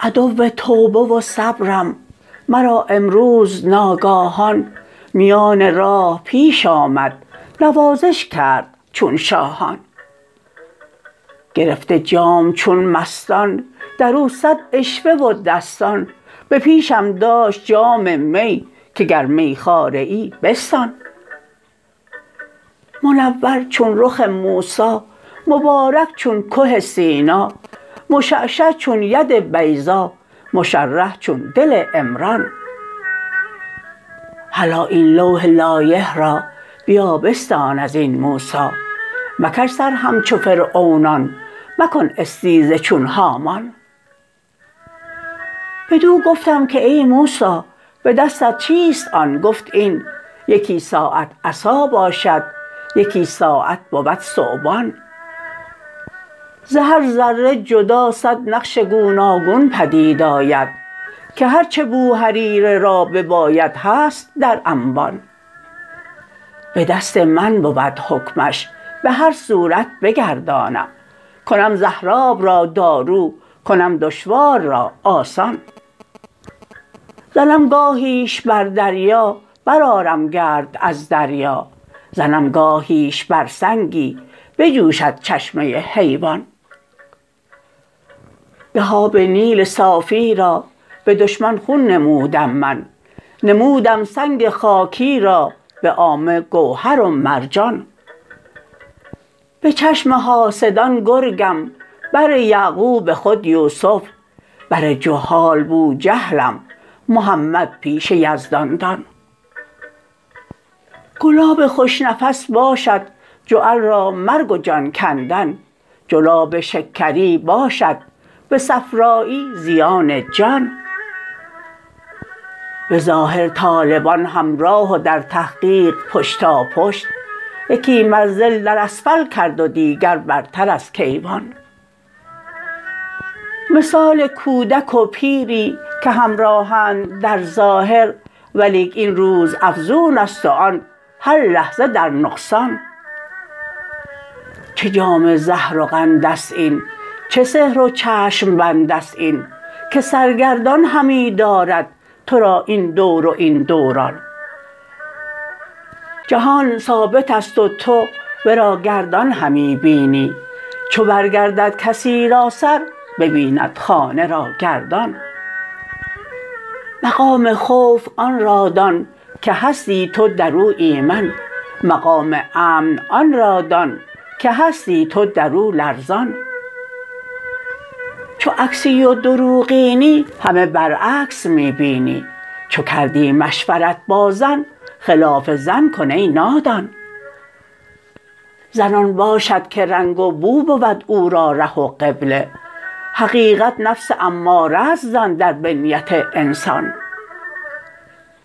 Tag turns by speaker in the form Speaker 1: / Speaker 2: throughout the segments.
Speaker 1: عدو توبه و صبرم مرا امروز ناگاهان میان راه پیش آمد نوازش کرد چون شاهان. گرفته جام چون مستان در او صد عشوه و دستان به پیشم داشت جام می که گر میخواره ای بستان. منور چون رخ موسی مبارک چون که سینا مشعشع چون ید بیضا مشرح چون دل عمران. هلا این لوح لایح را بیا بستان از این موسی مکش سر همچو فرعونان مکن استیزه چون هامان. بدو گفتم که ای موسی به دستت چیست آن؟ گفت این یکی ساعت عصا باشد یکی ساعت بود ثعبان. ز هر ذره جدا صد نقش گوناگون پدید آید که هر چه بوهریره را بباید هست در انبان. به دست من بود حکمش به هر صورت بگردانم. کنم زهراب را دارو کنم دشوار را آسان. زنم گاهیش بر دریا برآرم گرد از دریا. زنم گاهیش بر سنگی بجوشد چشمه حیوان. به آب نیل صافی را به دشمن خون نمودم من. نمودم سنگ خاکی را به عامه گوهر و مرجان. به چشم حاسدان گرگم بر یعقوب خود یوسف. بر جهال بوجهلم محمد پیش یزدان دان گلاب خوش نفس باشد جعل را مرگ و جان کندن. جلاب شکری باشد به صفرایی زیان جان. به ظاهر طالبان همراه و در تحقیق پشتاپشت. یکی منزل در اسفل کرد و دیگر برتر از کیوان. مثال کودک و پیری که همراهند در ظاهر ولیک این روزافزون است و آن هر لحظه در نقصان. چه جام زهر و قند است این چه سحر و چشم بند است این که سرگردان همی دارد تو را این دور و این دوران. جهان ثابت است و تو ورا گردان همی بینی چو برگردد کسی را سر ببیند خانه را گردان. مقام خوف آن را دان که هستی تو در او ایمن. مقام امن آن را دان که هستی تو در او لرزان. چو عکسی و دروغینی همه برعکس می بینی. چو کردی مشورت با زن خلاف زن کن ای نادان. زن آن باشد که رنگ و بو بود او را ره و قبله. حقیقت نفس اماره ست زن در بنیت انسان.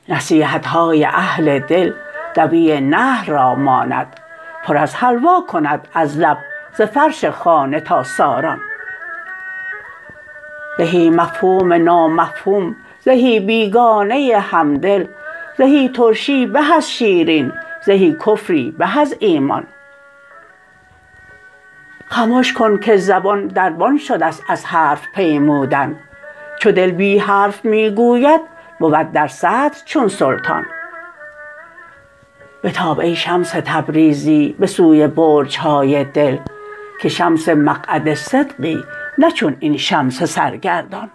Speaker 1: نصیحت های اهل دل دوی نحل را ماند پر از حلوا کند از لب ز فرش خانه تا ساران. زهی مفهوم نامفهوم زهی بیگانه همدل زهی ترشی به از شیرین زهی کفری به از ایمان. خمش کن که زبان دربان شده ست از حرف پیمودن. چو دل بی حرف می گوید بود در صدر چون سلطان. بتاب ای شمس تبریزی به سوی برج های دل که شمس مقعد صدقی نه چون این شمس سرگردان.